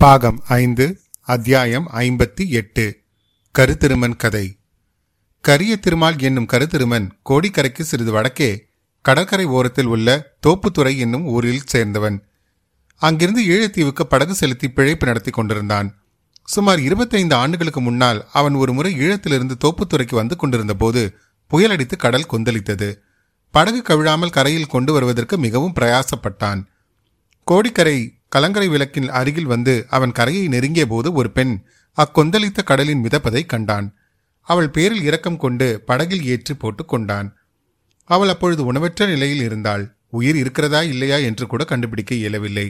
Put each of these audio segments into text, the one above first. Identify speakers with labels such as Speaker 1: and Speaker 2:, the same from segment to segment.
Speaker 1: பாகம் ஐந்து அத்தியாயம் ஐம்பத்தி எட்டு. கருத்திருமன் கதை. கரிய திருமால் என்னும் கருத்திருமன் கோடிக்கரைக்கு சிறிது வடக்கே கடற்கரை ஓரத்தில் உள்ள தோப்புத்துறை என்னும் ஊரில் சேர்ந்தவன். அங்கிருந்து ஈழத்தீவுக்கு படகு செலுத்தி பிழைப்பு நடத்தி கொண்டிருந்தான். சுமார் இருபத்தைந்து ஆண்டுகளுக்கு முன்னால் அவன் ஒரு முறை ஈழத்திலிருந்து தோப்புத்துறைக்கு வந்து கொண்டிருந்த போது புயலடித்து கடல் கொந்தளித்தது. படகு கவிழாமல் கரையில் கொண்டு வருவதற்கு மிகவும் பிரயாசப்பட்டான். கோடிக்கரை கலங்கரை விளக்கின் அருகில் வந்து அவன் கரையை நெருங்கிய போது ஒரு பெண் அக்கொந்தளித்த கடலின் மிதப்பதை கண்டான். அவள் பேரில் இரக்கம் கொண்டு படகில் ஏற்றி போட்டுக் கொண்டான். அவள் அப்பொழுது உணவற்ற நிலையில் இருந்தாள். உயிர் இருக்கிறதா இல்லையா என்று கூட கண்டுபிடிக்க இயலவில்லை.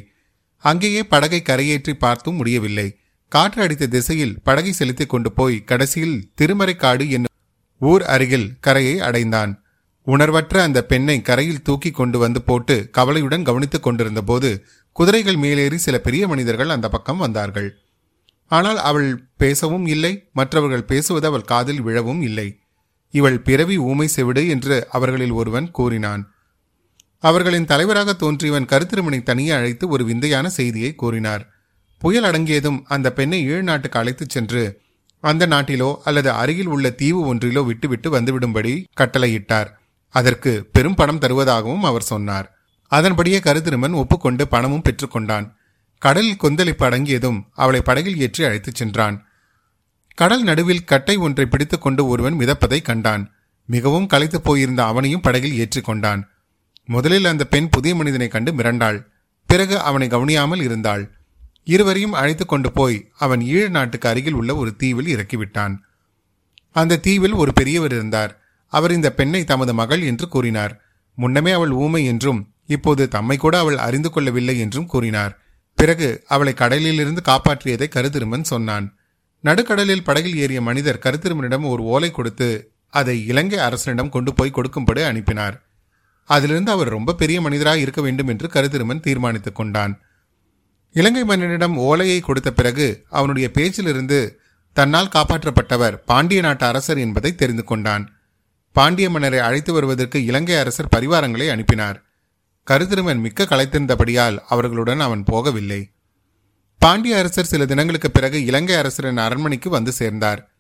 Speaker 1: அங்கேயே படகை கரையேற்றி பார்த்தும் முடியவில்லை. காற்று அடித்த திசையில் படகை செலுத்திக் கொண்டு போய் கடைசியில் திருமறைக்காடு என்னும் ஊர் அருகில் கரையை அடைந்தான். உணர்வற்ற அந்த பெண்ணை கரையில் தூக்கி கொண்டு வந்து போட்டு கவலையுடன் கவனித்துக் கொண்டிருந்த போது குதிரைகள் மேலேறி சில பெரிய மனிதர்கள் அந்த பக்கம் வந்தார்கள். ஆனால் அவள் பேசவும் இல்லை மற்றவர்கள் பேசுவது அவள் காதில் விழவும் இல்லை. இவள் பிறவி ஊமை செவிடு என்று அவர்களில் ஒருவன் கூறினான். அவர்களின் தலைவராக தோன்றியவன் கருத்திருமனை தனியே அழைத்து ஒரு விந்தையான செய்தியை கூறினார். புயல் அடங்கியதும் அந்த பெண்ணை ஏழு நாட்டுக்கு அழைத்துச் சென்று அந்த நாட்டிலோ அல்லது அருகில் உள்ள தீவு ஒன்றிலோ விட்டுவிட்டு வந்துவிடும்படி கட்டளையிட்டார். அதற்கு பெரும் பணம் தருவதாகவும் அவர் சொன்னார். அதன்படியே கருத்திருமன் ஒப்புக்கொண்டு பணமும் பெற்றுக்கொண்டான். கடலில் கொந்தளிப்பு அடங்கியதும் அவளை படகில் ஏற்றி அழைத்துச் சென்றான். கடல் நடுவில் கட்டை ஒன்றை பிடித்துக்கொண்டு ஒருவன் மிதப்பதை கண்டான். மிகவும் களைத்து போயிருந்த அவனையும் படகில் ஏற்றிக்கொண்டான் முதலில் அந்த பெண் புதிய மனிதனை கண்டு மிரண்டாள். பிறகு அவனை கவனியாமல் இருந்தாள். இருவரையும் அழைத்து கொண்டு போய் அவன் ஈழ நாட்டுக்கு அருகில் உள்ள ஒரு தீவில் இறக்கிவிட்டான். அந்த தீவில் ஒரு பெரியவர் இருந்தார். அவர் இந்த பெண்ணை தமது மகள் என்று கூறினார். முன்னமே அவள் ஊமை என்றும் இப்போது தம்மை கூட அவள் அறிந்து கொள்ளவில்லை என்றும் கூறினார். பிறகு அவளை கடலிலிருந்து காப்பாற்றியதை கருத்திருமன் சொன்னான். நடுக்கடலில் படகில் ஏறிய மனிதர் கருத்திருமனிடம் ஒரு ஓலை கொடுத்து அதை இலங்கை அரசனிடம் கொண்டு போய் கொடுக்கும்படி அனுப்பினார். அதிலிருந்து அவர் ரொம்ப பெரிய மனிதராக இருக்க வேண்டும் என்று கருத்திருமன் தீர்மானித்துக் கொண்டான். இலங்கை மன்னனிடம் ஓலையை கொடுத்த பிறகு அவனுடைய பேச்சிலிருந்து தன்னால் காப்பாற்றப்பட்டவர் பாண்டிய நாட்டு அரசர் என்பதை தெரிந்து கொண்டான். பாண்டிய மன்னரை அழைத்து வருவதற்கு இலங்கை அரசர் பரிவாரங்களை அனுப்பினார். கருத்திருமன் மிக்க களைத்திருந்தபடியால் அவர்களுடன் அவன் போகவில்லை. பாண்டிய அரசர் சில தினங்களுக்கு பிறகு இலங்கை அரசரின் அரண்மனைக்கு வந்து சேர்ந்தார்.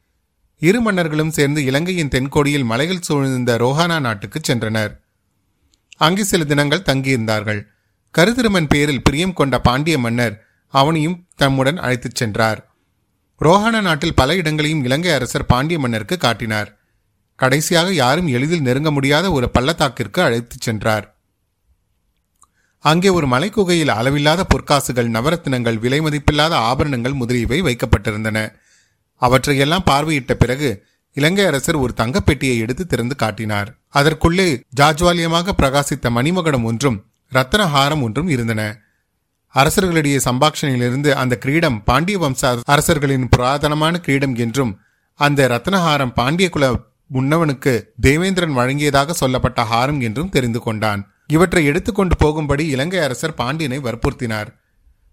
Speaker 1: இரு மன்னர்களும் சேர்ந்து இலங்கையின் தென்கோடியில் மலைகள் சூழ்ந்த ரோஹானா நாட்டுக்கு சென்றனர். அங்கு சில தினங்கள் தங்கியிருந்தார்கள். கருத்திருமன் பேரில் பிரியம் கொண்ட பாண்டிய மன்னர் அவனையும் தம்முடன் அழைத்துச் சென்றார். ரோஹானா நாட்டில் பல இடங்களையும் இலங்கை அரசர் பாண்டிய மன்னருக்கு காட்டினார். கடைசியாக யாரும் எளிதில் நெருங்க முடியாத ஒரு பள்ளத்தாக்கிற்கு அழைத்துச் சென்றார். அங்கே ஒரு மலைக்குகையில் அளவில்லாத பொற்காசுகள் நவரத்தினங்கள் விலை மதிப்பில்லாத ஆபரணங்கள் முதலியவை வைக்கப்பட்டிருந்தன. அவற்றையெல்லாம் பார்வையிட்ட பிறகு இலங்கை அரசர் ஒரு தங்கப்பெட்டியை எடுத்து திறந்து காட்டினார். அதற்குள்ளே ஜாஜ்வாலியமாக பிரகாசித்த மணிமகடம் ஒன்றும் ரத்தனஹாரம் ஒன்றும் இருந்தன. அரசர்களிடையே சம்பாஷணையிலிருந்து அந்த கிரீடம் பாண்டிய வம்ச அரசர்களின் புராதனமான கிரீடம் என்றும் அந்த ரத்னஹாரம் பாண்டிய குல முன்னவனுக்கு தேவேந்திரன் வழங்கியதாக சொல்லப்பட்ட ஹாரம் என்றும் தெரிந்து கொண்டான். இவற்றை எடுத்துக்கொண்டு போகும்படி இலங்கை அரசர் பாண்டியனை வற்புறுத்தினார்.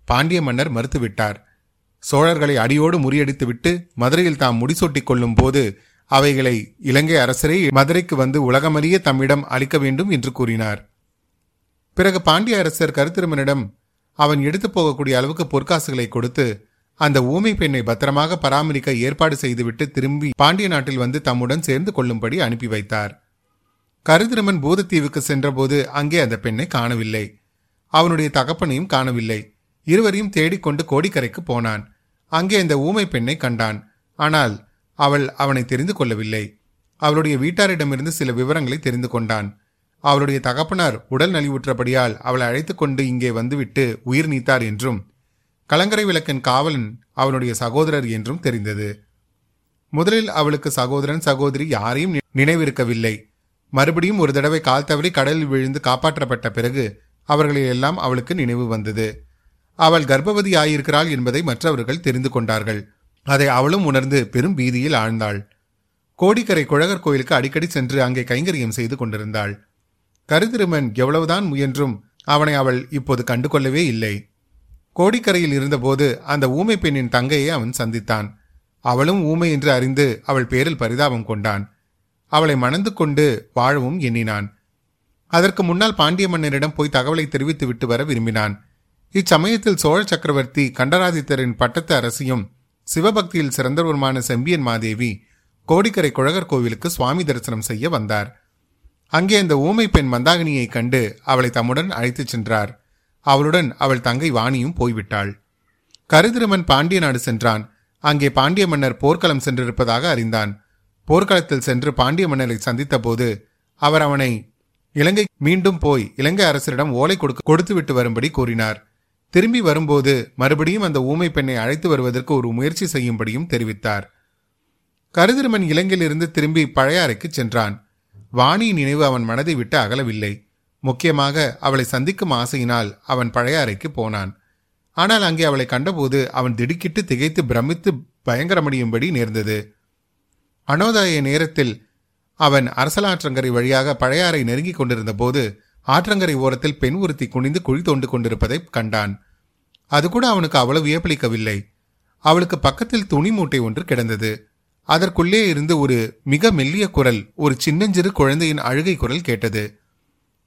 Speaker 1: பாண்டிய மன்னர் மறுத்துவிட்டார். சோழர்களை அடியோடு முறியடித்துவிட்டு மதுரையில் தாம் முடிசூட்டிக் கொள்ளும் போது அவைகளை இலங்கை அரசரே மதுரைக்கு வந்து உலகமறிய தம்மிடம் அளிக்க வேண்டும் என்று கூறினார். பிறகு பாண்டிய அரசர் கருத்திருமனிடம் அவன் எடுத்து போகக்கூடிய அளவுக்கு பொற்காசுகளை கொடுத்து அந்த ஊமை பெண்ணை பத்திரமாக பராமரிக்க ஏற்பாடு செய்துவிட்டு திரும்பி பாண்டிய நாட்டில் வந்து தம்முடன் சேர்ந்து கொள்ளும்படி அனுப்பி வைத்தார். கருதிரமன் பூதத்தீவுக்கு சென்றபோது அங்கே அந்த பெண்ணை காணவில்லை. அவனுடைய தகப்பனையும் காணவில்லை. இருவரையும் தேடிக்கொண்டு கோடிக்கரைக்கு போனான். அங்கே அந்த ஊமை பெண்ணை கண்டான். ஆனால் அவள் அவனை தெரிந்து கொள்ளவில்லை. அவளுடைய வீட்டாரிடமிருந்து சில விவரங்களை தெரிந்து கொண்டான். அவளுடைய தகப்பனார் உடல் நலிவுற்றபடியால் அவளை அழைத்து கொண்டு இங்கே வந்துவிட்டு உயிர் நீத்தார் என்றும் கலங்கரை விளக்கின் காவலன் அவனுடைய சகோதரர் என்றும் தெரிந்தது. முதலில் அவளுக்கு சகோதரன் சகோதரி யாரையும் நினைவிருக்கவில்லை. மறுபடியும் ஒரு தடவை கால் தவறி கடலில் விழுந்து காப்பாற்றப்பட்ட பிறகு அவர்களையெல்லாம் அவளுக்கு நினைவு வந்தது. அவள் கர்ப்பவதி ஆயிருக்கிறாள் என்பதை மற்றவர்கள் தெரிந்து கொண்டார்கள். அதை அவளும் உணர்ந்து பெரும் பீதியில் ஆழ்ந்தாள். கோடிக்கரை குழகர் கோயிலுக்கு அடிக்கடி சென்று அங்கே கைங்கரியம் செய்து கொண்டிருந்தாள். கருதிருமன் எவ்வளவுதான் முயன்றும் அவனை அவள் இப்போது கண்டு கொள்ளவே இல்லை. கோடிக்கரையில் இருந்தபோது அந்த ஊமை பெண்ணின் தங்கையை அவன் சந்தித்தான். அவளும் ஊமை என்று அறிந்து அவள் பேரில் பரிதாபம் கொண்டான். அவளை மணந்து கொண்டு வாழவும் எண்ணினான். அதற்கு முன்னால் பாண்டிய மன்னரிடம் போய் தகவலை தெரிவித்து விட்டு வர விரும்பினான். இச்சமயத்தில் சோழ சக்கரவர்த்தி கண்டராதித்தரின் பட்டத்து அரசியும் சிவபக்தியில் சிறந்தவருமான செம்பியன் மாதேவி கோடிக்கரை குழகர் கோவிலுக்கு சுவாமி தரிசனம் செய்ய வந்தார். அங்கே அந்த ஊமை பெண் மந்தாகினியை கண்டு அவளை தம்முடன் அழைத்துச் சென்றார். அவளுடன் அவள் தங்கை வாணியும் போய்விட்டாள். கருதிருமன் பாண்டிய நாடு சென்றான். அங்கே பாண்டிய மன்னர் போர்க்களம் சென்றிருப்பதாக அறிந்தான். போர்க்களத்தில் சென்று பாண்டிய மன்னரை சந்தித்த போது அவர் அவனை இலங்கை மீண்டும் போய் இலங்கை அரசரிடம் ஓலை கொடுக்க கொடுத்துவிட்டு வரும்படி கூறினார். திரும்பி வரும்போது மறுபடியும் அந்த ஊமை பெண்ணை அழைத்து வருவதற்கு ஒரு முயற்சி செய்யும்படியும் தெரிவித்தார். கருதிருமன் இலங்கையிலிருந்து திரும்பி பழையாறைக்கு சென்றான். வாணியின் நினைவு அவன் மனதை விட்டு அகலவில்லை. முக்கியமாக அவளை சந்திக்கும் ஆசையினால் அவன் பழையாறைக்கு போனான். ஆனால் அங்கே அவளை கண்டபோது அவன் திடுக்கிட்டு திகைத்து பிரமித்து பயங்கரமடியும்படி நேர்ந்தது. அனோதய நேரத்தில் அவன் அரசலாற்றங்கரை வழியாக பழையாறை நெருங்கிக் கொண்டிருந்த போது ஆற்றங்கரை ஓரத்தில் பெண் ஒருத்தி குனிந்து குழி தோண்டு கொண்டிருப்பதை கண்டான். அது கூட அவனுக்கு அவ்வளவு வியப்பளிக்கவில்லை. அவளுக்கு பக்கத்தில் துணி மூட்டை ஒன்று கிடந்தது. அதற்குள்ளே இருந்து ஒரு மிக மெல்லிய குரல் ஒரு சின்னஞ்சிறு குழந்தையின் அழுகை குரல் கேட்டது.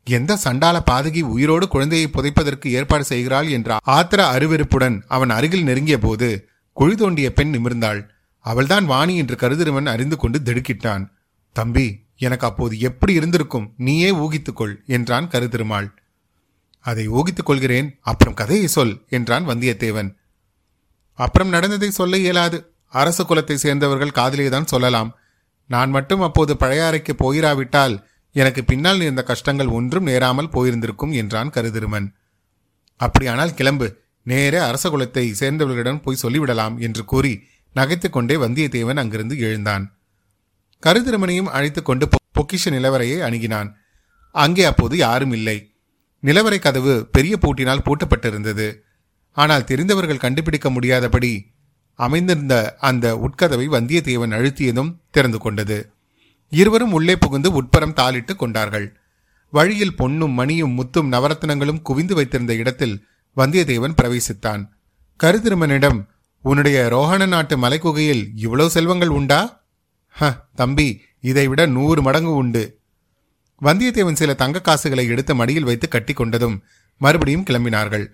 Speaker 1: எந்த சண்டால பாதகி உயிரோடு குழந்தையை புதைப்பதற்கு ஏற்பாடு செய்கிறாள்? என்ற ஆத்திர அருவெருப்புடன் அவன் அருகில் நெருங்கிய போது குழி தோண்டிய பெண் நிமிர்ந்தாள். அவள்தான் வாணி என்று கருதிருவன் அறிந்து கொண்டு திடுக்கிட்டான். தம்பி எனக்கு அப்போது எப்படி இருந்திருக்கும்? நீயே ஊகித்துக்கொள் என்றான் கருதிருமாள். அதை ஊகித்துக் கொள்கிறேன். அப்புறம் கதையை சொல் என்றான் வந்தியத்தேவன். அப்புறம் நடந்ததை சொல்ல இயலாது. அரச குலத்தை சேர்ந்தவர்கள் காதலியேதான் சொல்லலாம். நான் மட்டும் அப்போது பழையாறைக்கு போயிராவிட்டால் எனக்கு பின்னால் இருந்த கஷ்டங்கள் ஒன்றும் நேராமல் போயிருந்திருக்கும் என்றான் கருதிருமன். அப்படியானால் கிளம்பு. நேரே அரச குலத்தை சேர்ந்தவர்களிடம் போய் சொல்லிவிடலாம் என்று கூறி நகைத்துக்கொண்டே வந்தியத்தேவன் அங்கிருந்து எழுந்தான். கருதிருமனையும் அழைத்து கொண்டு பொக்கிஷ நிலவரையை அணுகினான். அங்கே அப்போது யாரும் இல்லை. நிலவரை கதவு பெரிய பூட்டினால் பூட்டப்பட்டிருந்தது. ஆனால் தெரிந்தவர்கள் கண்டுபிடிக்க முடியாதபடி அமைந்திருந்த அந்த உட்கதவை வந்தியத்தேவன் அழுத்தியதும் திறந்து கொண்டது. இருவரும் உள்ளே புகுந்து உட்புறம் தாளிட்டு கொண்டார்கள். வழியில் பொன்னும் மணியும் முத்தும் நவரத்னங்களும் குவிந்து வைத்திருந்த இடத்தில் வந்தியத்தேவன் பிரவேசித்தான். கருதிருமனிடம் உன்னுடைய ரோஹண நாட்டு மலைக்குகையில் இவ்வளவு செல்வங்கள் உண்டா? ஹ தம்பி இதைவிட நூறு மடங்கு உண்டு. வந்தியத்தேவன் சில தங்க காசுகளை எடுத்து மடியில் வைத்து கட்டி கொண்டதும் மறுபடியும் கிளம்பினார்கள்.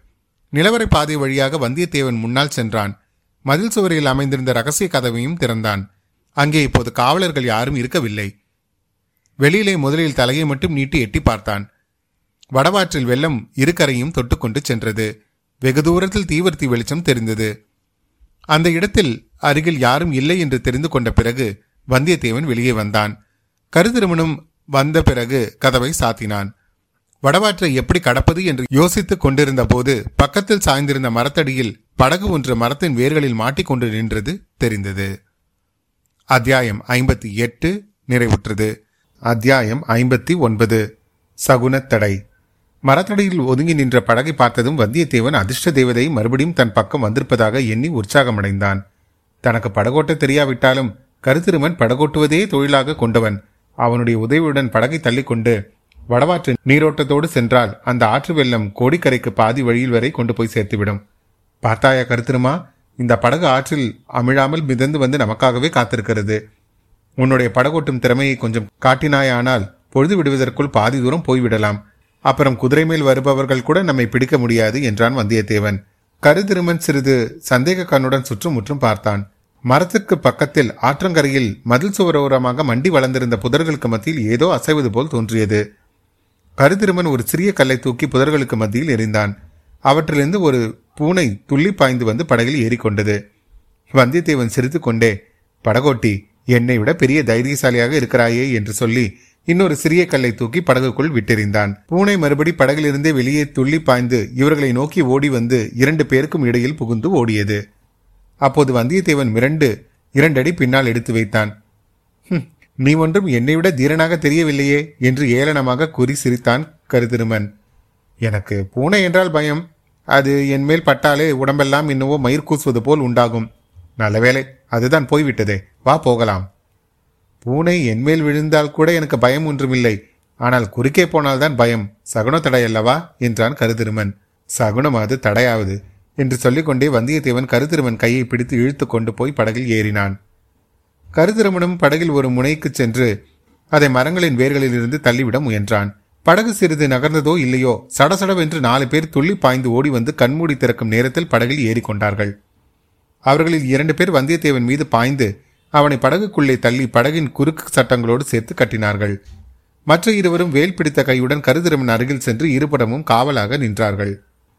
Speaker 1: நிலவரை பாதை வழியாக வந்தியத்தேவன் முன்னால் சென்றான். மதில் சுவரில் அமைந்திருந்த ரகசிய கதவையும் திறந்தான். அங்கே இப்போது காவலர்கள் யாரும் இருக்கவில்லை. வெளியிலே முதலில் தலையை மட்டும் நீட்டி எட்டி பார்த்தான். வடவாற்றில் வெள்ளம் இருக்கரையும் தொட்டுக்கொண்டு சென்றது. வெகு தூரத்தில் தீவர்த்தி வெளிச்சம் தெரிந்தது. அந்த இடத்தில் அருகில் யாரும் இல்லை என்று தெரிந்து கொண்ட பிறகு வந்தியத்தேவன் வெளியே வந்தான். கருதிருமனும் வந்த பிறகு கதவை சாத்தினான். வடவாற்றை எப்படி கடப்பது என்று யோசித்துக் கொண்டிருந்த போது பக்கத்தில் சாய்ந்திருந்த மரத்தடியில் படகு ஒன்று மரத்தின் வேர்களில் மாட்டிக்கொண்டு நின்றது தெரிந்தது. அத்தியாயம் ஐம்பத்தி எட்டு நிறைவுற்றது. அத்தியாயம் ஐம்பத்தி ஒன்பது. சகுனத்தடை. மரத்தடியில் ஒதுங்கி நின்ற படகை பார்த்ததும் வந்தியத்தேவன் அதிர்ஷ்ட தேவதை மறுபடியும் தன் பக்கம் வந்திருப்பதாக எண்ணி உற்சாகமடைந்தான். தனக்கு படகோட்ட தெரியாவிட்டாலும் கருத்திருமன் படகோட்டுவதே தொழிலாக கொண்டவன். அவனுடைய உதவியுடன் படகை தள்ளிக்கொண்டு வடவாற்று நீரோட்டத்தோடு சென்றால் அந்த ஆற்று வெள்ளம் கோடிக்கரைக்கு பாதி வழியில் வரை கொண்டு போய் சேர்த்துவிடும். பார்த்தாயா கருத்திருமா இந்த படகு ஆற்றில் அமிழாமல் மிதந்து வந்து நமக்காகவே காத்திருக்கிறது. உன்னுடைய படகோட்டும் திறமையை கொஞ்சம் காட்டினாயானால் பொழுது விடுவதற்குள் பாதி தூரம் போய்விடலாம். அப்புறம் குதிரை மேல் வருபவர்கள் கூட நம்மை பிடிக்க முடியாது என்றான் வந்தியத்தேவன். கருதிருமன் சிறிது சந்தேக கண்ணுடன் சுற்றுமுற்றும் பார்த்தான். மரத்திற்கு பக்கத்தில் ஆற்றங்கரையில் மதில் சுவரோரமாக மண்டி வளர்ந்திருந்த புதர்களுக்கு மத்தியில் ஏதோ அசைவது போல் தோன்றியது. கருதிருமன் ஒரு சிறிய கல்லை தூக்கி புதர்களுக்கு மத்தியில் எரிந்தான் அவற்றிலிருந்து ஒரு பூனை துள்ளி பாய்ந்து வந்து படகில் ஏறிக்கொண்டது. வந்தியத்தேவன் சிரித்து கொண்டே படகோட்டி என்னை விட பெரிய தைரியசாலியாக இருக்கிறாயே என்று சொல்லி இன்னொரு சிறிய கல்லை தூக்கி படகுக்குள் விட்டெறிந்தான். பூனை மறுபடி படகிலிருந்தே வெளியே துள்ளி பாய்ந்து இவர்களை நோக்கி ஓடி வந்து இரண்டு பேருக்கும் இடையில் புகுந்து ஓடியது. அப்போது வந்தியத்தேவன் மிரண்டு இரண்டடி பின்னால் எடுத்து வைத்தான். நீ ஒன்றும் என்னை விட தீரனாக தெரியவில்லையே என்று ஏளனமாக கூறி சிரித்தான் கருதிருமன் எனக்கு பூனை என்றால் பயம். அது என் மேல் பட்டாலே உடம்பெல்லாம் இன்னவோ மயிர் கூசுவது போல் உண்டாகும். நல்ல வேலை அதுதான் போய்விட்டதே. வா போகலாம். பூனை என்மேல் விழுந்தால் கூட எனக்கு பயம் ஒன்றுமில்லை. ஆனால் குறுக்கே போனால்தான் பயம். சகுன தடையல்லவா? என்றான் கருதிருமன். சகுனம் அது தடையாவது என்று சொல்லிக்கொண்டே வந்தியத்தேவன் கருதிருமன் கையை பிடித்து இழுத்து கொண்டு போய் படகில் ஏறினான். கருதிருமனும் படகில் ஒரு முனைக்கு சென்று அதை மரங்களின் வேர்களிலிருந்து தள்ளிவிட முயன்றான். படகு சிறிது நகர்ந்ததோ இல்லையோ சடசடவென்று நாலு பேர் துள்ளி பாய்ந்து ஓடி வந்து கண்மூடி திறக்கும் நேரத்தில் படகில் ஏறிக்கொண்டார்கள். அவர்களில் இரண்டு பேர் வந்தியத்தேவன் மீது பாய்ந்து அவனை படகுக்குள்ளே தள்ளி படகின் குறுக்கு சட்டங்களோடு சேர்த்து கட்டினார்கள். மற்ற இருவரும் வேல் பிடித்த கையுடன் கருதிரமன் அருகில் சென்று இருபுறமும் காவலாக நின்றார்கள்.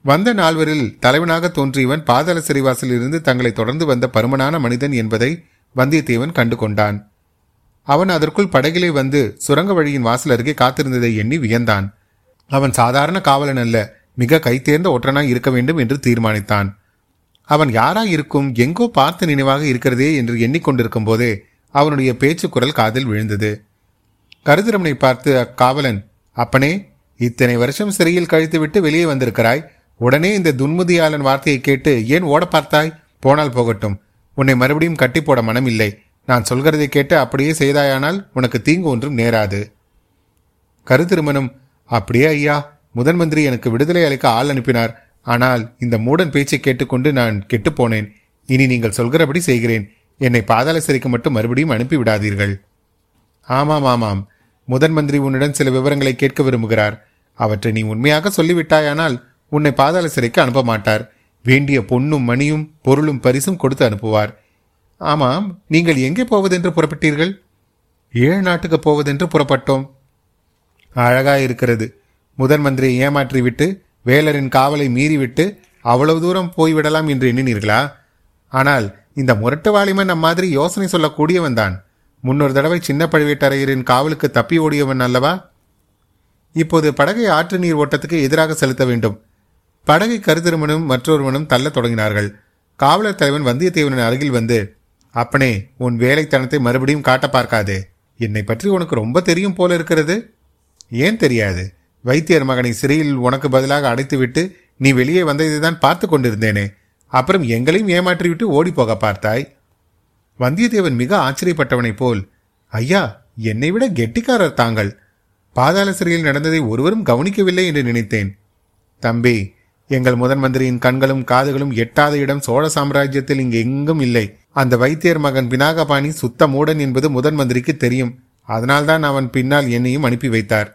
Speaker 1: வந்த நால்வரில் தலைவனாக தோன்றியவன் பாதாள சிறைவாசில் இருந்து தங்களை தொடர்ந்து வந்த பருமனான மனிதன் என்பதை வந்தியத்தேவன் கண்டு கொண்டான் அவன் அதற்குள் படகிலே வந்து சுரங்க வழியின் வாசல் அருகே காத்திருந்ததை எண்ணி வியந்தான். அவன் சாதாரண காவலன் அல்ல மிக கைத்தேர்ந்த ஒற்றனாய் இருக்க வேண்டும் என்று தீர்மானித்தான். அவன் யாராய் இருக்கும் எங்கோ பார்த்த நினைவாக இருக்கிறதே என்று எண்ணிக்கொண்டிருக்கும் போதே அவனுடைய பேச்சு குரல் காதில் விழுந்தது. கருதிரமனை பார்த்து அக்காவலன் அப்பனே இத்தனை வருஷம் சிறையில் கழித்துவிட்டு வெளியே வந்திருக்கிறாய். உடனே இந்த துன்முதியாளன் வார்த்தையை கேட்டு ஏன் ஓட பார்த்தாய்? போனால் போகட்டும். உன்னை மறுபடியும் கட்டி போட மனமில்லை. நான் சொல்கிறதை கேட்டு அப்படியே செய்தாயானால் உனக்கு தீங்கு ஒன்றும் நேராது. கருத்திருமணம் அப்படியே ஐயா முதன் மந்திரி எனக்கு விடுதலை அளிக்க ஆள் அனுப்பினார். ஆனால் இந்த மூடன் பேச்சை கேட்டுக்கொண்டு நான் கெட்டுப்போனேன். இனி நீங்கள் சொல்கிறபடி செய்கிறேன். என்னை பாதாள சிறைக்கு மட்டும் மறுபடியும் அனுப்பிவிடாதீர்கள். ஆமாம் ஆமாம். முதன் மந்திரி உன்னிடம் சில விவரங்களை கேட்க விரும்புகிறார். அவற்றை நீ உண்மையாக சொல்லிவிட்டாயானால் உன்னை பாதாள சிறைக்கு அனுப்ப மாட்டார். வேண்டிய பொன்னும் மணியும் பொருளும் பரிசும் கொடுத்து அனுப்புவார். ஆமாம் நீங்கள் எங்கே போவதென்று புறப்பட்டீர்கள்? ஏழு நாட்டுக்கு போவதென்று புறப்பட்டோம். அழகாக இருக்கிறது முதன் மந்திரியை ஏமாற்றிவிட்டு வேலரின் காவலை மீறிவிட்டு அவ்வளவு தூரம் போய்விடலாம் என்று எண்ணினீர்களா? ஆனால் இந்த முரட்டு வாலிமன் அம்மாதிரி யோசனை சொல்லக்கூடியவன் தான். முன்னொரு தடவை சின்ன பழுவேட்டரையரின் காவலுக்கு தப்பி ஓடியவன் அல்லவா? இப்போது படகை ஆற்று நீர் ஓட்டத்துக்கு எதிராக செலுத்த வேண்டும். படகை கருத்திருமனும் மற்றொருவனும் தள்ளத் தொடங்கினார்கள். காவலர் தலைவன் வந்தியத்தேவனின் அருகில் வந்து அப்பனே உன் வேலைத்தனத்தை மறுபடியும் காட்ட பார்க்காதே. என்னை பற்றி உனக்கு ரொம்ப தெரியும் போல இருக்கிறது. ஏன் தெரியாது? வைத்தியர் மகனை சிறையில் உனக்கு பதிலாக அடைத்துவிட்டு நீ வெளியே வந்ததை தான் பார்த்து கொண்டிருந்தேனே. அப்புறம் எங்களையும் ஏமாற்றிவிட்டு ஓடி போக பார்த்தாய். வந்தியத்தேவன் மிக ஆச்சரியப்பட்டவனைப் போல் ஐயா என்னை விட கெட்டிக்காரர் தாங்கள். பாதாள சிறையில் நடந்ததை ஒருவரும் கவனிக்கவில்லை என்று நினைத்தேன். தம்பி எங்கள் முதன் மந்திரியின் கண்களும் காதுகளும் எட்டாத இடம் சோழ சாம்ராஜ்யத்தில் இங்கு எங்கும் இல்லை. அந்த வைத்தியர் மகன் பினாகபாணி சுத்த மூடன் என்பது முதன் மந்திரிக்கு தெரியும். அதனால்தான் அவன் பின்னால் என்னையும் அனுப்பி வைத்தார்.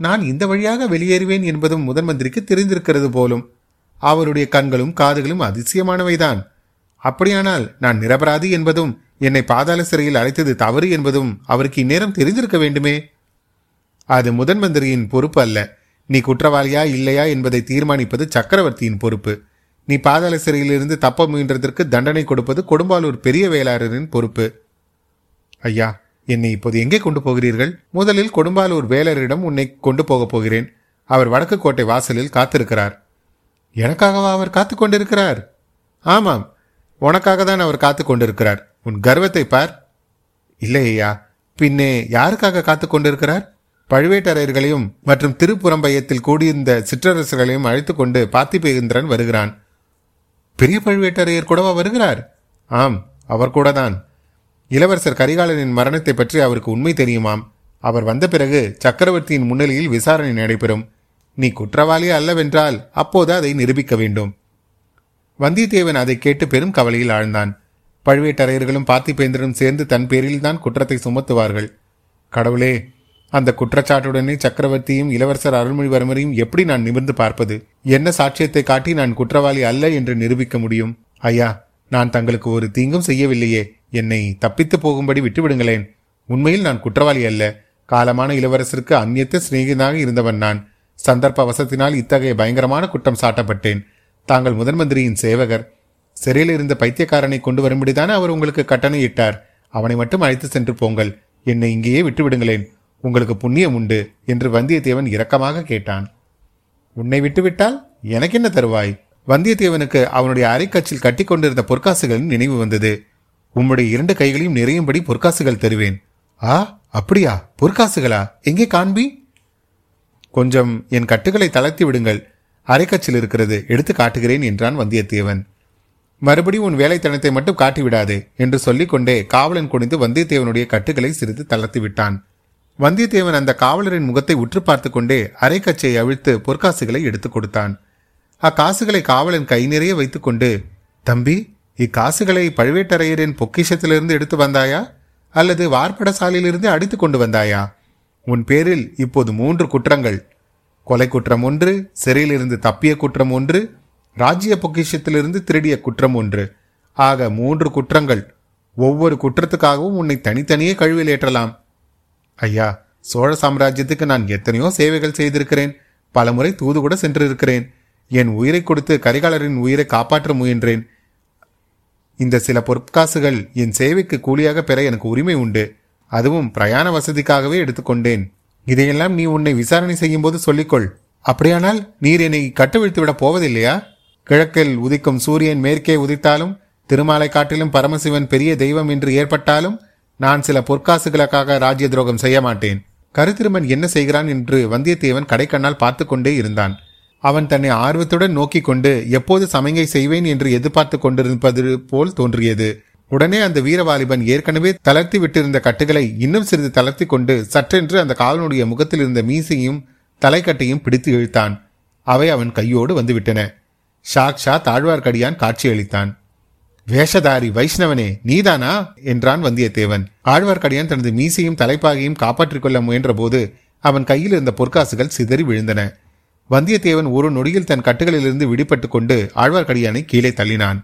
Speaker 1: நான் இந்த வழியாக வெளியேறுவேன் என்பதும் முதன் மந்திரிக்கு தெரிந்திருக்கிறது போலும். அவருடைய கண்களும் காதுகளும் அதிசயமானவைதான். அப்படியானால் நான் நிரபராதி என்பதும் என்னை பாதாள சிறையில் அழைத்தது தவறு என்பதும் அவருக்கு இந்நேரம் தெரிந்திருக்க வேண்டுமே? அது முதன் மந்திரியின் பொறுப்பு அல்ல. நீ குற்றவாளியா இல்லையா என்பதை தீர்மானிப்பது சக்கரவர்த்தியின் பொறுப்பு. நீ பாதாள சிறையிலிருந்து தப்ப முயன்றதற்கு தண்டனை கொடுப்பது கொடும்பாலூர் பெரிய வேளாளரின் பொறுப்பு. ஐயா என்னை இப்போது எங்கே கொண்டு போகிறீர்கள்? முதலில் கொடும்பாலூர் வேலரிடம் உன்னை கொண்டு போகப் போகிறேன். அவர் வடக்கு கோட்டை வாசலில் காத்திருக்கிறார். எனக்காகவா அவர் காத்து கொண்டிருக்கிறார்? ஆமாம் உனக்காக தான் அவர் காத்து கொண்டிருக்கிறார். உன் கர்வத்தை பார். இல்லை ஐயா பின்னே யாருக்காக காத்து கொண்டிருக்கிறார்? பழுவேட்டரையர்களையும் மற்றும் திருப்புறம்பயத்தில் கூடியிருந்த சிற்றரசர்களையும் அழைத்து கொண்டு பார்த்திபேந்திரன் வருகிறான். பெரிய பழுவேட்டரையர் கூடவா வருகிறார்? ஆம் அவர் கூட தான் இளவரசர் கரிகாலனின் மரணத்தை பற்றி அவருக்கு உண்மை தெரியுமாம். அவர் வந்த பிறகு சக்கரவர்த்தியின் முன்னிலையில் விசாரணை நடைபெறும். நீ குற்றவாளி அல்லவென்றால் அப்போது அதை நிரூபிக்க வேண்டும். வந்தியத்தேவன் அதை கேட்டு பெரும் கவலையில் ஆழ்ந்தான். பழுவேட்டரையர்களும் பார்த்திபேந்திரனும் சேர்ந்து தன் பேரில்தான் குற்றத்தை சுமத்துவார்கள். கடவுளே அந்த குற்றச்சாட்டுடனே சக்கரவர்த்தியும் இளவரசர் அருள்மொழிவர்மரையும் எப்படி நான் நிமிர்ந்து பார்ப்பது? என்ன சாட்சியத்தை காட்டி நான் குற்றவாளி அல்ல என்று நிரூபிக்க முடியும்? ஐயா நான் தங்களுக்கு ஒரு தீங்கும் செய்யவில்லையே. என்னை தப்பித்து போகும்படி விட்டுவிடுங்களேன். உண்மையில் நான் குற்றவாளி அல்ல. காலமான இளவரசருக்கு அந்நியத்த சிநேகிதனாக இருந்தவன் நான். சந்தர்ப்ப வசத்தினால் இத்தகைய பயங்கரமான குற்றம் சாட்டப்பட்டேன். தாங்கள் முதன் மந்திரியின் சேவகர். சிறையில் இருந்த பைத்தியக்காரனை கொண்டு வரும்படிதானே அவர் உங்களுக்கு கட்டணையிட்டார். அவனை மட்டும் அழைத்து சென்று போங்கள். என்னை இங்கேயே விட்டுவிடுங்களேன். உங்களுக்கு புண்ணியம் உண்டு என்று வந்தியத்தேவன் இரக்கமாக கேட்டான். உன்னை விட்டுவிட்டால் எனக்கு என்ன தருவாய்? வந்தியத்தேவனுக்கு அவனுடைய அரைக்கச்சில் கட்டி கொண்டிருந்த பொற்காசுகளின் நினைவு வந்தது. உம்முடைய இரண்டு கைகளையும் நிறையும்படி பொற்காசுகள் தருவேன். ஆ அப்படியா? பொற்காசுகளா? எங்கே காண்பி? கொஞ்சம் என் கட்டுகளை தளர்த்தி விடுங்கள். அரைக்கச்சில் இருக்கிறது எடுத்து காட்டுகிறேன் என்றான் வந்தியத்தேவன். மறுபடியும் உன் வேலைத்தனத்தை மட்டும் காட்டிவிடாது என்று சொல்லிக்கொண்டே காவலன் குனிந்து வந்தியத்தேவனுடைய கட்டுகளை சிறிது தளர்த்தி விட்டான். வந்தியத்தேவன் அந்த காவலரின் முகத்தை உற்று பார்த்து கொண்டே அரைக்கச்சை அவிழ்த்து பொற்காசுகளை எடுத்துக் கொடுத்தான். அக்காசுகளை காவலன் கை நிறைய வைத்துக்கொண்டு தம்பி இக்காசுகளை பழுவேட்டரையரின் பொக்கிஷத்திலிருந்து எடுத்து வந்தாயா? அல்லது வார்ப்படசாலையிலிருந்து அடித்து கொண்டு வந்தாயா? உன் பேரில் இப்போது மூன்று குற்றங்கள். கொலை குற்றம் ஒன்று சிறையிலிருந்து தப்பிய குற்றம் ஒன்று ராஜ்ய பொக்கிஷத்திலிருந்து திருடிய குற்றம் ஒன்று. ஆக மூன்று குற்றங்கள். ஒவ்வொரு குற்றத்துக்காகவும் உன்னை தனித்தனியே கழுவில் ஏற்றலாம். ஐயா சோழ சாம்ராஜ்யத்துக்கு நான் எத்தனையோ சேவைகள் செய்திருக்கிறேன். பலமுறை தூது கூட சென்றிருக்கிறேன். என் உயிரை கொடுத்து கரிகாலரின் உயிரை காப்பாற்ற முயன்றேன். இந்த சில பொற்காசுகள் என் சேவைக்கு கூலியாக பெற எனக்கு உரிமை உண்டு. அதுவும் பிரயாண வசதிக்காகவே எடுத்துக்கொண்டேன். இதையெல்லாம் நீ உன்னை விசாரணை செய்யும் போது சொல்லிக்கொள். அப்படியானால் நீர் என்னை கட்டுவிழ்த்து விட போவதில்லையா? கிழக்கில் உதிக்கும் சூரியன் மேற்கே உதித்தாலும் திருமாலை காட்டிலும் பரமசிவன் பெரிய தெய்வம் என்று ஏற்பட்டாலும் நான் சில பொற்காசுகளுக்காக ராஜ்ய துரோகம் செய்ய மாட்டேன். கருத்திருமன் என்ன செய்கிறான் என்று வந்தியத்தேவன் கடைக்கண்ணால் பார்த்து கொண்டே இருந்தான். அவன் தன்னை ஆர்வத்துடன் நோக்கிக் கொண்டு எப்போது சமங்கை செய்வேன் என்று எதிர்பார்த்து கொண்டிருப்பது போல் தோன்றியது. உடனே அந்த வீரவாலிபன் ஏற்கனவே தளர்த்தி விட்டிருந்த கட்டுகளை இன்னும் சிறிது தளர்த்தி கொண்டு சற்றென்று அந்த காலனுடைய முகத்தில் இருந்த மீசையும் தலைக்கட்டையும் பிடித்து இழுத்தான். அவை அவன் கையோடு வந்துவிட்டன. ஷாக்ஷா தாழ்வார்க்கடியான் காட்சியளித்தான். வேஷதாரி வைஷ்ணவனே நீதானா? என்றான் வந்தியத்தேவன். ஆழ்வார்க்கடியான் தனது மீசையும் தலைப்பாகையும் காப்பாற்றிக் கொள்ள முயன்றபோது அவன் கையில் இருந்த பொற்காசுகள் சிதறி விழுந்தன. வந்தியத்தேவன் ஒரு நொடியில் தன் கட்டுகளிலிருந்து விடுபட்டு கொண்டு ஆழ்வார்க்கடியானை கீழே தள்ளினான்.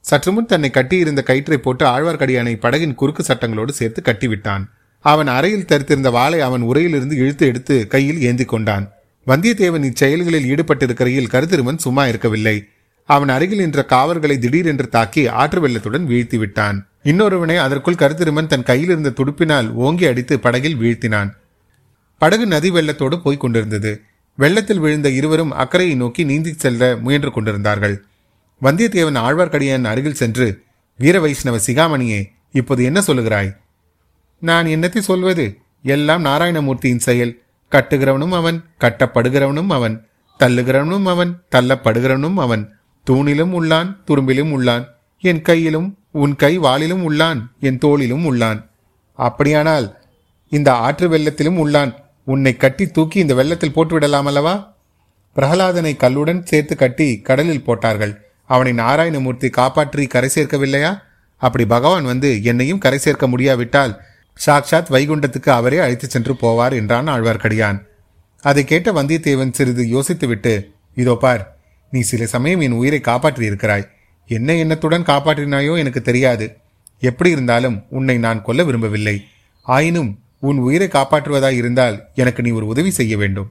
Speaker 1: சற்று முன் தன்னை கட்டியிருந்த கயிற்றை போட்டு ஆழ்வார்க்கடியானை படகின் குறுக்கு சட்டங்களோடு சேர்த்து கட்டிவிட்டான். அவன் அறையில் தரித்திருந்த வாளை அவன் உரையிலிருந்து இழுத்து எடுத்து கையில் ஏந்தி கொண்டான். வந்தியத்தேவன் இச்செயல்களில் ஈடுபட்டிருக்கிறையில் கருத்திருமன் சும்மா இருக்கவில்லை. அவன் அருகில் நின்ற காவல்களை திடீரென்று தாக்கி ஆற்று வெள்ளத்துடன் வீழ்த்தி விட்டான். இன்னொருவனை அதற்குள் கருத்திருமன் தன் கையில் இருந்த துடுப்பினால் ஓங்கி அடித்து படகில் வீழ்த்தினான். படகு நதி வெள்ளத்தோடு போய்க் கொண்டிருந்தது. வெள்ளத்தில் விழுந்த இருவரும் அக்கறையை நோக்கி நீந்தி செல்ல முயன்று கொண்டிருந்தார்கள். வந்தியத்தேவன் ஆழ்வார்க்கடியான் அருகில் சென்று வீர வைஷ்ணவ சிகாமணியே இப்போது என்ன சொல்லுகிறாய்? நான் என்னத்தை சொல்வது? எல்லாம் நாராயணமூர்த்தியின் செயல். கட்டுகிறவனும் அவன் கட்டப்படுகிறவனும் அவன். தள்ளுகிறவனும் அவன் தள்ளப்படுகிறவனும் அவன். தூணிலும் உள்ளான் துரும்பிலும் உள்ளான். என் கையிலும் உன் கை வாளிலும் உள்ளான் என் தோளிலும் உள்ளான். அப்படியானால் இந்த ஆற்று வெள்ளத்திலும் உள்ளான். உன்னை கட்டி தூக்கி இந்த வெள்ளத்தில் போட்டுவிடலாம் அல்லவா? பிரகலாதனை கல்லுடன் சேர்த்து கட்டி கடலில் போட்டார்கள். அவனை நாராயணமூர்த்தி காப்பாற்றி கரை சேர்க்கவில்லையா? அப்படி பகவான் வந்து என்னையும் கரை சேர்க்க முடியாவிட்டால் சாக்ஷாத் வைகுண்டத்துக்கு அவரே அழைத்து சென்று போவார் என்றான் ஆழ்வார்க்கடியான். அதை கேட்ட வந்தியத்தேவன் சிறிது யோசித்துவிட்டு இதோ பார் நீ சில சமயம் என் உயிரை காப்பாற்றி இருக்கிறாய் என்ன எண்ணத்துடன் காப்பாற்றினாயோ எனக்கு தெரியாது. எப்படி இருந்தாலும் உன்னை நான் கொல்ல விரும்பவில்லை. ஆயினும் உன் உயிரை காப்பாற்றுவதாய் இருந்தால் எனக்கு நீ ஒரு உதவி செய்ய வேண்டும்.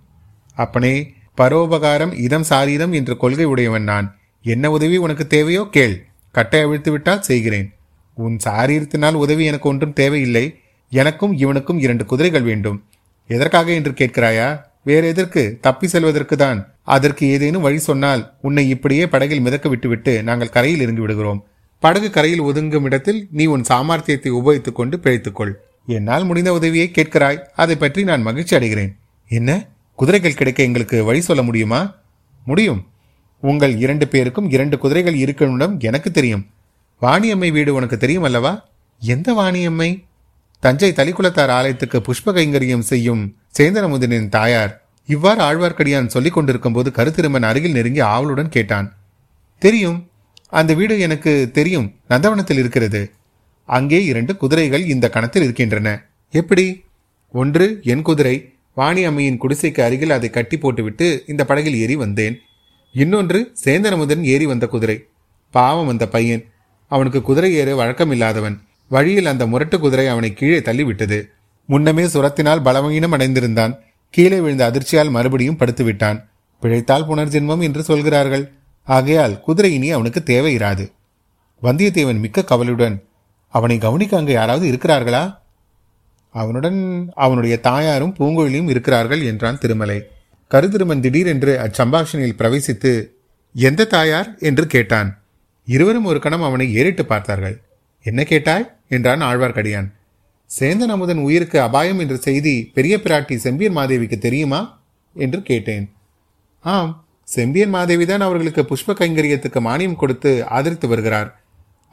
Speaker 1: அப்பனே பரோபகாரம் இதம் சாரீரம் என்ற கொள்கை உடையவன் நான். என்ன உதவி உனக்கு தேவையோ கேள். கட்டை அவிழ்த்து விட்டால் செய்கிறேன். உன் சாரீரத்தினால் உதவி எனக்கு ஒன்றும் தேவையில்லை. எனக்கும் இவனுக்கும் இரண்டு குதிரைகள் வேண்டும். எதற்காக என்று கேட்கிறாயா? வேற எதற்கு? தப்பி செல்வதற்கு தான். அதற்கு ஏதேனும் வழி சொன்னால் உன்னை இப்படியே படகில் மிதக்க விட்டுவிட்டு நாங்கள் கரையில் இறங்கி விடுகிறோம் படகு கரையில் ஒதுங்கும் இடத்தில் நீ உன் சாமர்த்தியத்தை உபயோகித்துக் கொண்டு பிழைத்துக்கொள். என்னால் முடிந்த உதவியை கேட்கிறாய். அதை பற்றி நான் மகிழ்ச்சி அடைகிறேன். என்ன? குதிரைகள் கிடைக்க எங்களுக்கு வழி சொல்ல முடியுமா? முடியும். உங்கள் இரண்டு பேருக்கும் இரண்டு குதிரைகள் இருக்கணும் எனக்கு தெரியும். வாணியம்மை வீடு உனக்கு தெரியும் அல்லவா? எந்த வாணியம்மை? தஞ்சை தலிக்குளத்தார் ஆலயத்துக்கு புஷ்ப கைங்கரியம் செய்யும் சேந்தனமுதனின் தாயார். இவ்வாறு ஆழ்வார்க்கடியான் சொல்லிக் கொண்டிருக்கும் போது கருத்திருமன் அருகில் நெருங்கி ஆவலுடன் கேட்டான். தெரியும். அந்த வீடு எனக்கு தெரியும். நந்தவனத்தில் இருக்கிறது. அங்கே இரண்டு குதிரைகள் இந்த கணத்தில் இருக்கின்றன. எப்படி? ஒன்று என் குதிரை. வாணி அம்மையின் குடிசைக்கு அருகில் அதை கட்டி போட்டுவிட்டு இந்த படகில் ஏறி வந்தேன். இன்னொன்று சேந்தனமுதன் ஏறி வந்த குதிரை. பாவம் அந்த பையன். அவனுக்கு குதிரை ஏற வழக்கமில்லாதவன். வழியில் அந்த முரட்டு குதிரை அவனை கீழே தள்ளிவிட்டது. முன்னமே சுரத்தினால் பலவீனம் அடைந்திருந்தான். கீழே விழுந்த அதிர்ச்சியால் மறுபடியும் படுத்துவிட்டான். பிழைத்தால் புனர்ஜென்மம் என்று சொல்கிறார்கள். ஆகையால் குதிரை இனி அவனுக்கு தேவையிராது. வந்தியத்தேவன் மிக்க கவலையுடன் அவனை கவனிக்க அங்கே யாராவது இருக்கிறார்களா? அவனுடன் அவனுடைய தாயாரும் பூங்கோழியும் இருக்கிறார்கள் என்றான் திருமலை. கருதிருமன் திடீரென்று அச்சம்பாஷணையில் பிரவேசித்து எந்த தாயார்? என்று கேட்டான். இருவரும் ஒரு கணம் அவனை ஏறிட்டு பார்த்தார்கள். என்ன கேட்டாய்? என்றான் ஆழ்வார்க்கடியான். சேந்தன் அமுதன் உயிருக்கு அபாயம் என்ற செய்தி பெரிய பிராட்டி செம்பியன் மாதேவிக்கு தெரியுமா? என்று கேட்டேன். ஆம் செம்பியன் மாதேவி தான் அவர்களுக்கு புஷ்ப கைங்கரியத்துக்கு மானியம் கொடுத்து ஆதரித்து வருகிறார்.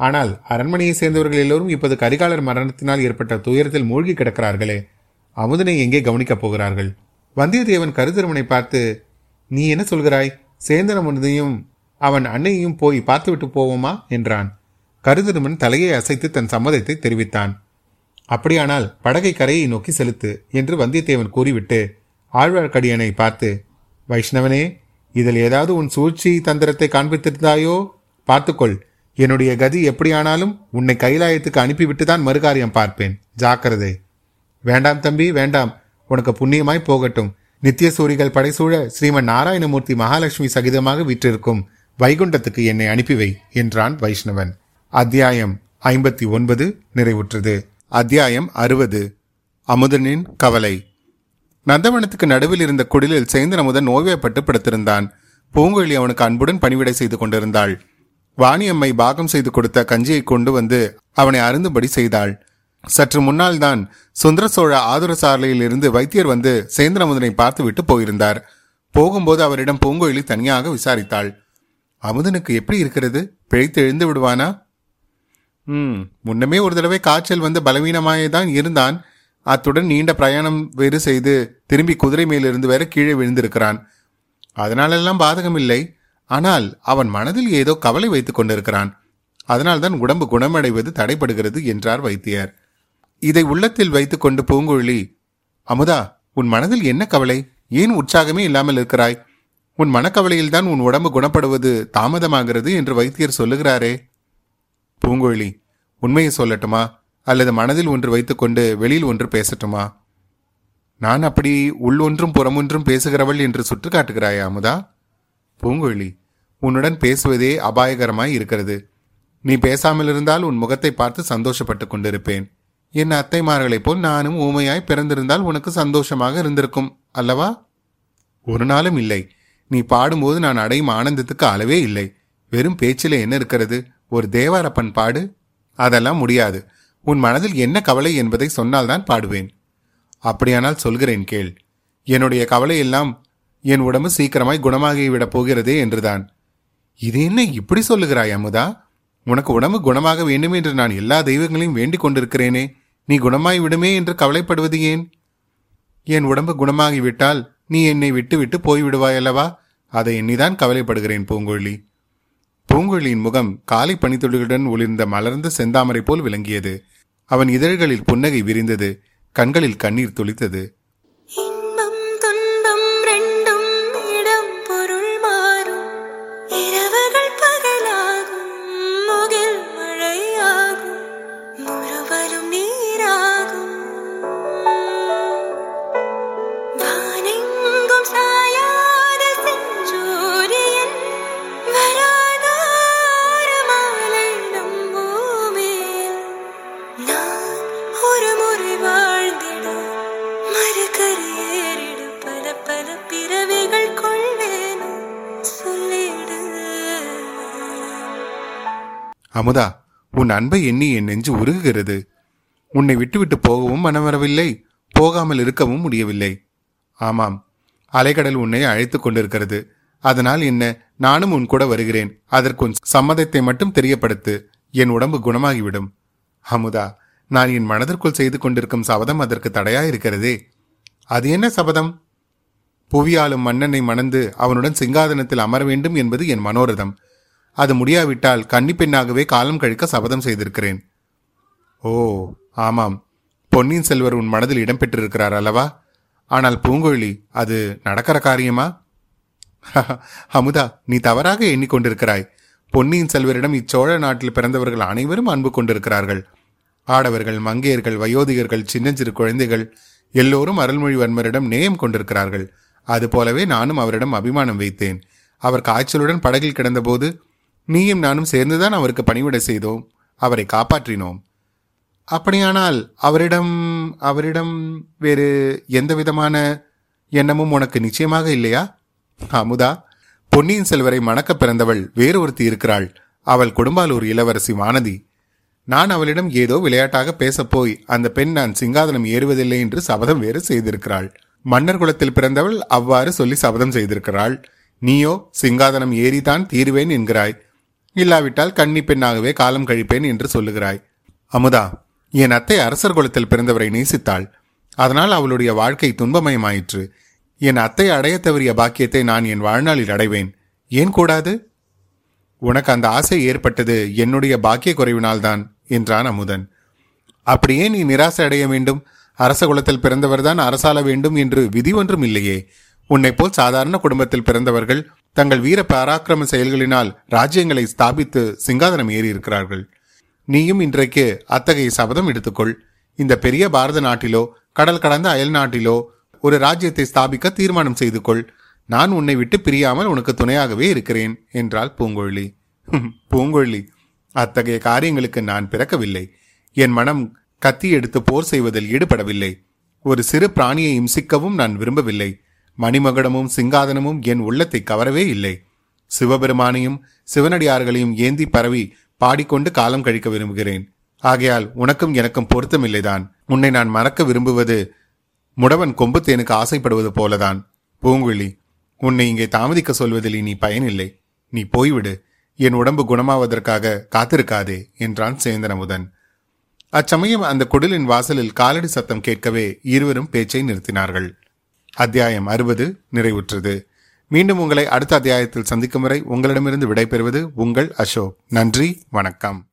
Speaker 1: ஆனால் அரண்மனையை சேர்ந்தவர்கள் எல்லோரும் இப்போது கரிகாலர் மரணத்தினால் ஏற்பட்ட துயரத்தில் மூழ்கி கிடக்கிறார்களே. அமுதனை எங்கே கவனிக்கப் போகிறார்கள்? வந்தியத்தேவன் கருத்திருமனை பார்த்து நீ என்ன சொல்கிறாய்? சேந்தன முனதையும் அவன் அன்னையையும் போய் பார்த்துவிட்டு போவோமா? என்றான். கருதிருமன் தலையை அசைத்து தன் சம்மதத்தை தெரிவித்தான். அப்படியானால் படகை கரையை நோக்கி செலுத்து என்று வந்தியத்தேவன் கூறிவிட்டு ஆழ்வார்க்கடியனை பார்த்து வைஷ்ணவனே இதில் ஏதாவது உன் சூழ்ச்சி தந்திரத்தை காண்பித்திருந்தாயோ? பார்த்துக்கொள். என்னுடைய கதி எப்படியானாலும் உன்னை கைலாயத்துக்கு அனுப்பிவிட்டு தான் மறுகாரியம் பார்ப்பேன். ஜாக்கிரதை. வேண்டாம் தம்பி வேண்டாம். உனக்கு புண்ணியமாய் போகட்டும். நித்திய சூரிகள் படைசூழ ஸ்ரீமன் நாராயணமூர்த்தி மகாலட்சுமி சகிதமாக விற்றிருக்கும் வைகுண்டத்துக்கு என்னை அனுப்பி வை என்றான் வைஷ்ணவன். அத்தியாயம் ஐம்பத்தி ஒன்பது நிறைவுற்றது. அத்தியாயம் அறுபது அமுதனின் கவலை. நந்தவனத்துக்கு நடுவில் இருந்த குடிலில் சேந்தன் அமுதன் நோய்வாய்ப்பட்டு படுத்திருந்தான். பூங்குழலி அவனுக்கு அன்புடன் பணிவிடை செய்து கொண்டிருந்தாள். வாணியம்மை பாகம் செய்து கொடுத்த கஞ்சியை கொண்டு வந்து அவனை அருந்தும்படி செய்தாள். சற்று முன்னால் தான் சுந்தர சோழ ஆதுர சாலையில் இருந்து வைத்தியர் வந்து சேந்திரமுதனை பார்த்துவிட்டு போயிருந்தார். போகும்போது அவரிடம் பூங்கோயிலி தனியாக விசாரித்தாள். அமுதனுக்கு எப்படி இருக்கிறது? பிழைத்து எழுந்து விடுவானா? ம் முன்னமே ஒரு தடவை காய்ச்சல் வந்து பலவீனமாயே தான் இருந்தான். அத்துடன் நீண்ட பிரயாணம் வேறு செய்து திரும்பி குதிரை மேலிருந்து வேற கீழே விழுந்திருக்கிறான். அதனாலெல்லாம் பாதகம் இல்லை ஆனால் அவன் மனதில் ஏதோ கவலை வைத்துக் கொண்டிருக்கிறான். அதனால்தான் உடம்பு குணமடைவது தடைப்படுகிறது என்றார் வைத்தியர். இதை உள்ளத்தில் வைத்துக்கொண்டு பூங்குழலி அமுதா உன் மனதில் என்ன கவலை? ஏன் உற்சாகமே இல்லாமல் இருக்கிறாய்? உன் மனக்கவலையில்தான் உன் உடம்பு குணப்படுவது தாமதமாகிறது என்று வைத்தியர் சொல்லுகிறாரே. பூங்குழலி உண்மையை சொல்லட்டுமா? அல்லது மனதில் ஒன்று வைத்துக்கொண்டு வெளியில் ஒன்று பேசட்டுமா? நான் அப்படி உள் ஒன்றும் புறமொன்றும் பேசுகிறவள் என்று சுற்று காட்டுகிறாயா அமுதா? பூங்குழலி உன்னுடன் பேசுவதே அபாயகரமாய் இருக்கிறது. நீ பேசாமல் இருந்தால் உன் முகத்தை பார்த்து சந்தோஷப்பட்டு கொண்டிருப்பேன். என் அத்தைமார்களைப் போல் நானும் ஊமையாய் பிறந்திருந்தால் உனக்கு சந்தோஷமாக இருந்திருக்கும் அல்லவா? ஒரு நாளும் இல்லை. நீ பாடும்போது நான் அடையும் ஆனந்தத்துக்கு அளவே இல்லை. வெறும் பேச்சில் என்ன இருக்கிறது? ஒரு தேவாரப்பன் பாடு? அதெல்லாம் முடியாது. உன் மனதில் என்ன கவலை என்பதை சொன்னால்தான் பாடுவேன். அப்படியானால் சொல்கிறேன் கேள். என்னுடைய கவலை எல்லாம் என் உடம்பு சீக்கிரமாய் குணமாகிவிடப் போகிறதே என்றுதான். இது என்ன இப்படி சொல்லுகிறாய் அமுதா? உனக்கு உடம்பு குணமாக வேண்டும் என்று நான் எல்லா தெய்வங்களையும் வேண்டிக் கொண்டிருக்கிறேனே. நீ குணமாய் விடுமே என்று கவலைப்படுவது ஏன்? என் உடம்பு குணமாகிவிட்டால் நீ என்னை விட்டுவிட்டு போய்விடுவாய் அல்லவா? அதை எண்ணிதான் கவலைப்படுகிறேன் பூங்கொழி பூங்கொழியின் முகம் காலை பனித்துளிகளுடன் ஒளிர்ந்த மலர்ந்த செந்தாமரை போல் விளங்கியது. அவன் இதழ்களில் புன்னகை விரிந்தது. கண்களில் கண்ணீர் துளித்தது. அமுதா உன் அன்பை எண்ணி என் நெஞ்சு உருகுகிறது. உன்னை விட்டுவிட்டு போகவும் மனம் வரவில்லை போகாமல் இருக்கவும் முடியவில்லை. ஆமாம் அலைக்கடல் உன்னை அழைத்துக் கொண்டிருக்கிறது. அதனால் என்ன நானும் உன் கூட வருகிறேன். அதற்கு உன் சம்மதத்தை மட்டும் தெரியப்படுத்து. என் உடம்பு குணமாகிவிடும். அமுதா நான் என் மனதிற்குள் செய்து கொண்டிருக்கும் சபதம் அதற்கு தடையாயிருக்கிறதே. அது என்ன சபதம்? புவியாளும் மன்னனை மணந்து அவனுடன் சிங்காதனத்தில் அமர வேண்டும் என்பது என் மனோரதம். அது முடியாவிட்டால் கன்னிப்பெண்ணாகவே காலம் கழிக்க சபதம் செய்திருக்கிறேன். ஓ ஆமாம். பொன்னியின் செல்வர் உன் மனதில் இடம்பெற்றிருக்கிறார் அல்லவா? ஆனால் பூங்கொழி அது நடக்கிற காரியமா? அமுதா நீ தவறாக எண்ணிக்கொண்டிருக்கிறாய். பொன்னியின் செல்வரிடம் இச்சோழ நாட்டில் பிறந்தவர்கள் அனைவரும் அன்பு கொண்டிருக்கிறார்கள். ஆடவர்கள் மங்கையர்கள் வயோதிகர்கள் சின்னஞ்சிறு குழந்தைகள் எல்லோரும் அருள்மொழிவர்மரிடம் நேயம் கொண்டிருக்கிறார்கள். அதுபோலவே நானும் அவரிடம் அபிமானம் வைத்தேன். அவர் காய்ச்சலுடன் படகில் கிடந்தபோது நீயும் நானும் சேர்ந்துதான் அவருக்கு பணிவிடை செய்தோம் அவரை காப்பாற்றினோம். அப்படியானால் அவரிடம் அவரிடம் வேறு எந்த விதமான எண்ணமும் உனக்கு நிச்சயமாக இல்லையா? அமுதா பொன்னியின் செல்வரை மணக்க பிறந்தவள் வேறு ஒருத்தி இருக்கிறாள். அவள் குடும்பாலூர் இளவரசி வானதி. நான் அவளிடம் ஏதோ விளையாட்டாக பேசப்போய் அந்த பெண் நான் சிங்காதனம் ஏறுவதில்லை என்று சபதம் வேறு செய்திருக்கிறாள். மன்னர் குலத்தில் பிறந்தவள் அவ்வாறு சொல்லி சபதம் செய்திருக்கிறாள். நீயோ சிங்காதனம் ஏறிதான் தீருவேன் என்கிறாய். இல்லாவிட்டால் கன்னி பெண்ணாகவே காலம் கழிப்பேன் என்று சொல்லுகிறாய். அமுதா என் அத்தை அரசர் குலத்தில் பிறந்தவரை நேசித்தாள். அதனால் அவளுடைய வாழ்க்கை துன்பமயமாயிற்று. என் அத்தை அடையத் தவறிய பாக்கியத்தை நான் என் வாழ்நாளில் அடைவேன். ஏன் கூடாது? உனக்கு அந்த ஆசை ஏற்பட்டது என்னுடைய பாக்கிய குறைவினால்தான் என்றான் அமுதன். அப்படியே நீ நிராசை அடைய வேண்டும். அரச குலத்தில் பிறந்தவர்தான் அரசாள வேண்டும் என்று விதி ஒன்றும் இல்லையே. உன்னை போல் சாதாரண குடும்பத்தில் பிறந்தவர்கள் தங்கள் வீர பராக்கிரம செயல்களினால் ராஜ்யங்களை ஸ்தாபித்து சிங்காதனம் ஏறி இருக்கிறார்கள் நீயும் இன்றைக்கு அத்தகைய சபதம் எடுத்துக்கொள். இந்த பெரிய பாரத நாட்டிலோ கடல் கடந்த அயல் நாட்டிலோ ஒரு ராஜ்யத்தை ஸ்தாபிக்க தீர்மானம் செய்து கொள் நான் உன்னை விட்டு பிரியாமல் உனக்கு துணையாகவே இருக்கிறேன் என்றாள் பூங்கொழி. பூங்கொழி அத்தகைய காரியங்களுக்கு நான் பிறக்கவில்லை. என் மனம் கத்தி எடுத்து போர் செய்வதில் ஈடுபடவில்லை. ஒரு சிறு பிராணியை இம்சிக்கவும் நான் விரும்பவில்லை. மணிமகுடமும் சிங்காதனமும் என் உள்ளத்தை கவரவே இல்லை. சிவபெருமானையும் சிவனடியார்களையும் ஏந்தி பரவி பாடிக்கொண்டு காலம் கழிக்க விரும்புகிறேன். ஆகையால் உனக்கும் எனக்கும் பொருத்தமில்லைதான். உன்னை நான் மறக்க விரும்புவது முடவன் கொம்பு தேனுக்கு ஆசைப்படுவது போலதான். பூங்குழி உன்னை இங்கே தாமதிக்க சொல்வதில் இனி பயனில்லை. நீ போய்விடு. என் உடம்பு குணமாவதற்காக காத்திருக்காதே என்றான் சேந்தனமுதன். அச்சமயம் அந்த குடிலின் வாசலில் காலடி சத்தம் கேட்கவே இருவரும் பேச்சை நிறுத்தினார்கள். அத்தியாயம் அறுபது நிறைவுற்றது. மீண்டும் உங்களை அடுத்த அத்தியாயத்தில் சந்திக்கும் வரை உங்களிடமிருந்து விடைபெறுவது உங்கள் அசோக். நன்றி வணக்கம்.